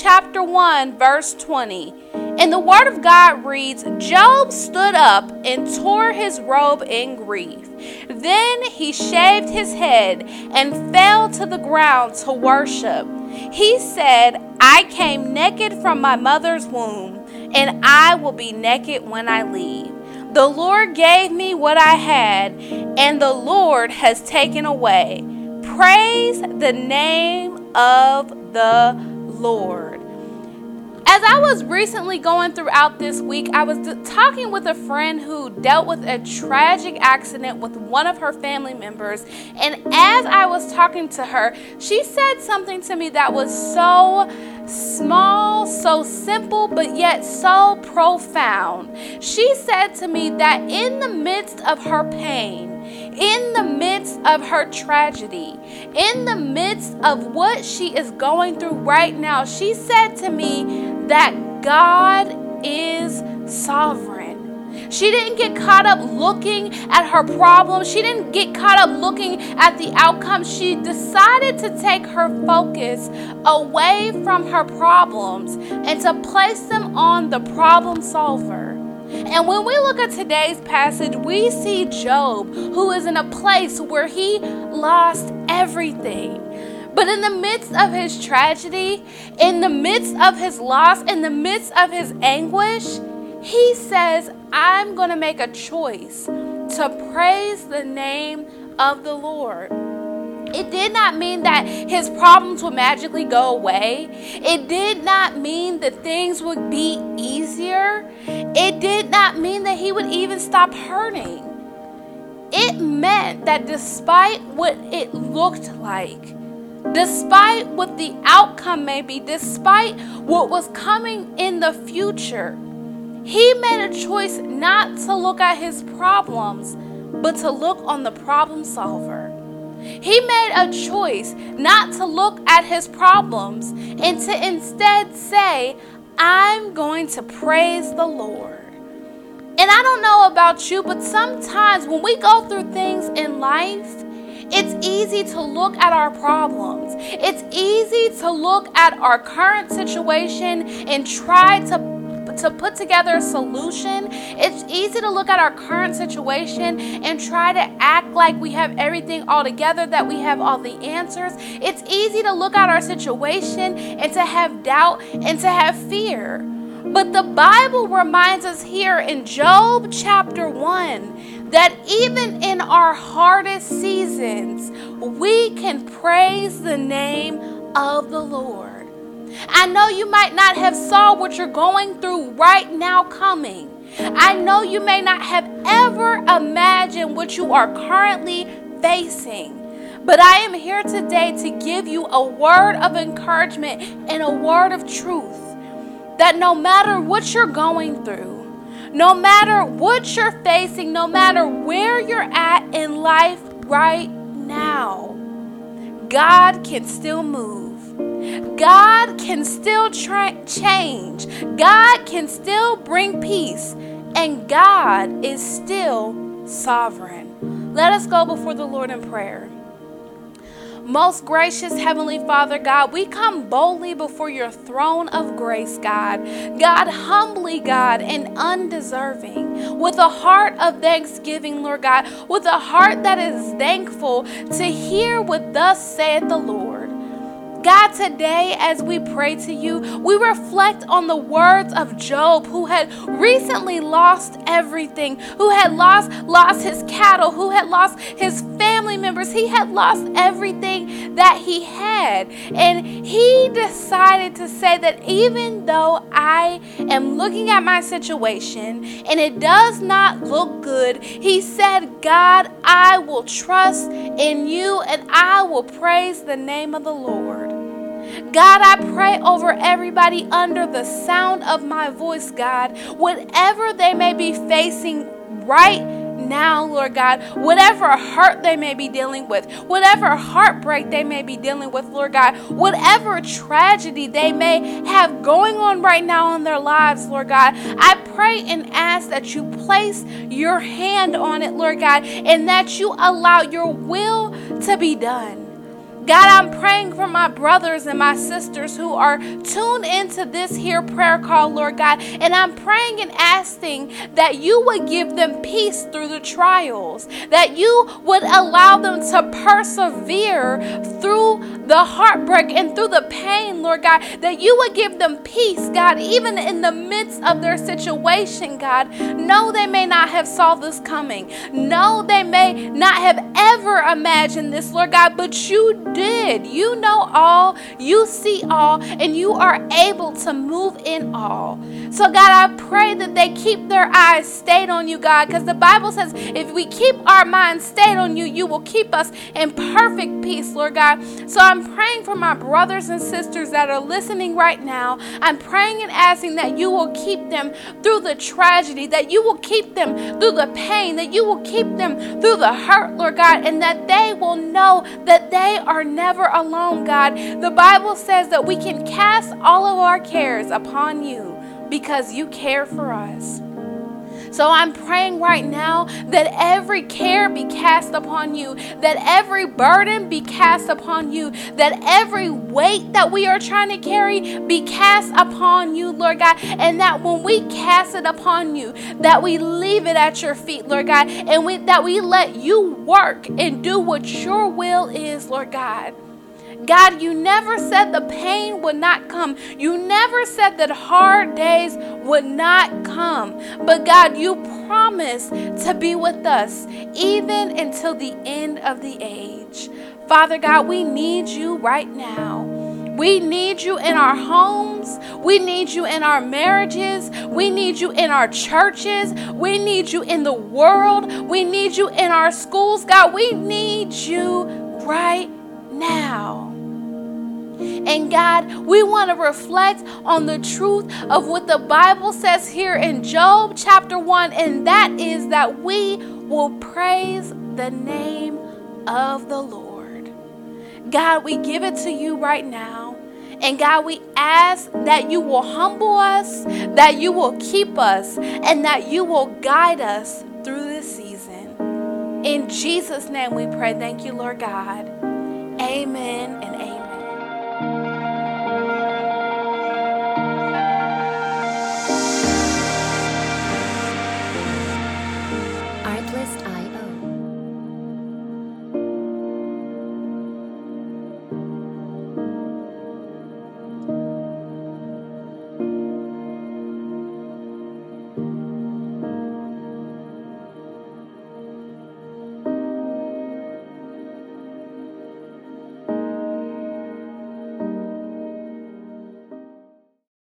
chapter 1, verse 20. And the word of God reads Job stood up and tore his robe in grief. Then he shaved his head and fell to the ground to worship. He said, I came naked from my mother's womb, and I will be naked when I leave. The Lord gave me what I had, and the Lord has taken away. Praise the name of the Lord. As I was recently going throughout this week, I was talking with a friend who dealt with a tragic accident with one of her family members. And as I was talking to her, she said something to me that was so small, so simple, but yet so profound. She said to me that in the midst of her pain, in the midst of her tragedy, in the midst of what she is going through right now, she said to me that God is sovereign. She didn't get caught up looking at her problems. She didn't get caught up looking at the outcome. She decided to take her focus away from her problems and to place them on the problem solver. And when we look at today's passage, we see Job, who is in a place where he lost everything. But in the midst of his tragedy, in the midst of his loss, in the midst of his anguish, he says, I'm going to make a choice to praise the name of the Lord. It did not mean that his problems would magically go away. It did not mean that things would be easier. It did not mean that he would even stop hurting. It meant that despite what it looked like, despite what the outcome may be, despite what was coming in the future, he made a choice not to look at his problems, but to look on the problem solver. He made a choice not to look at his problems and to instead say, I'm going to praise the Lord. And I don't know about you, but sometimes when we go through things in life, it's easy to look at our problems. It's easy to look at our current situation and try to to put together a solution. It's easy to look at our current situation and try to act like we have everything all together, that we have all the answers. It's easy to look at our situation and to have doubt and to have fear. But the Bible reminds us here in Job chapter 1 that even in our hardest seasons, we can praise the name of the Lord. I know you might not have saw what you're going through right now coming. I know you may not have ever imagined what you are currently facing. But I am here today to give you a word of encouragement and a word of truth that no matter what you're going through, no matter what you're facing, no matter where you're at in life right now, God can still move. God can still tra- change. God can still bring peace. And God is still sovereign. Let us go before the Lord in prayer. Most gracious Heavenly Father, God, we come boldly before your throne of grace, God. God, humbly, God, and undeserving, with a heart of thanksgiving, Lord God, with a heart that is thankful to hear what thus saith the Lord. God, today as we pray to you, we reflect on the words of Job, who had recently lost everything, who had lost lost his cattle, who had lost his family members. He had lost everything that he had. And he decided to say that even though I am looking at my situation and it does not look good, he said, God, I will trust in you and I will praise the name of the Lord. God, I pray over everybody under the sound of my voice, God, whatever they may be facing right now, Lord God, whatever hurt they may be dealing with, whatever heartbreak they may be dealing with, Lord God, whatever tragedy they may have going on right now in their lives, Lord God, I pray and ask that you place your hand on it, Lord God, and that you allow your will to be done. God, I'm praying for my brothers and my sisters who are tuned into this here prayer call, Lord God. And I'm praying and asking that you would give them peace through the trials, that you would allow them to persevere through the heartbreak and through the pain, Lord God, that you would give them peace, God, even in the midst of their situation, God. No, they may not have saw this coming. No, they may not have ever imagined this, Lord God, but you did. You know all, you see all, and you are able to move in all. So, God, I pray that they keep their eyes stayed on you, God, because the Bible says if we keep our minds stayed on you, you will keep us in perfect peace, Lord God. So, I'm praying for my brothers and sisters that are listening right now. I'm praying and asking that you will keep them through the tragedy, that you will keep them through the pain, that you will keep them through the hurt, Lord God, and that they will know that they are never alone, God. The Bible says that we can cast all of our cares upon you because you care for us. So I'm praying right now that every care be cast upon you, that every burden be cast upon you, that every weight that we are trying to carry be cast upon you, Lord God, and that when we cast it upon you, that we leave it at your feet, Lord God, and we, that we let you work and do what your will is, Lord God. God, you never said the pain would not come. You never said that hard days would not come. But God, you promised to be with us even until the end of the age. Father God, we need you right now. We need you in our homes. We need you in our marriages. We need you in our churches. We need you in the world. We need you in our schools. God, we need you right now. And God, we want to reflect on the truth of what the Bible says here in Job chapter 1, and that is that we will praise the name of the Lord. God, we give it to you right now. And God, we ask that you will humble us, that you will keep us, and that you will guide us through this season. In Jesus' name we pray. Thank you, Lord God. Amen and amen.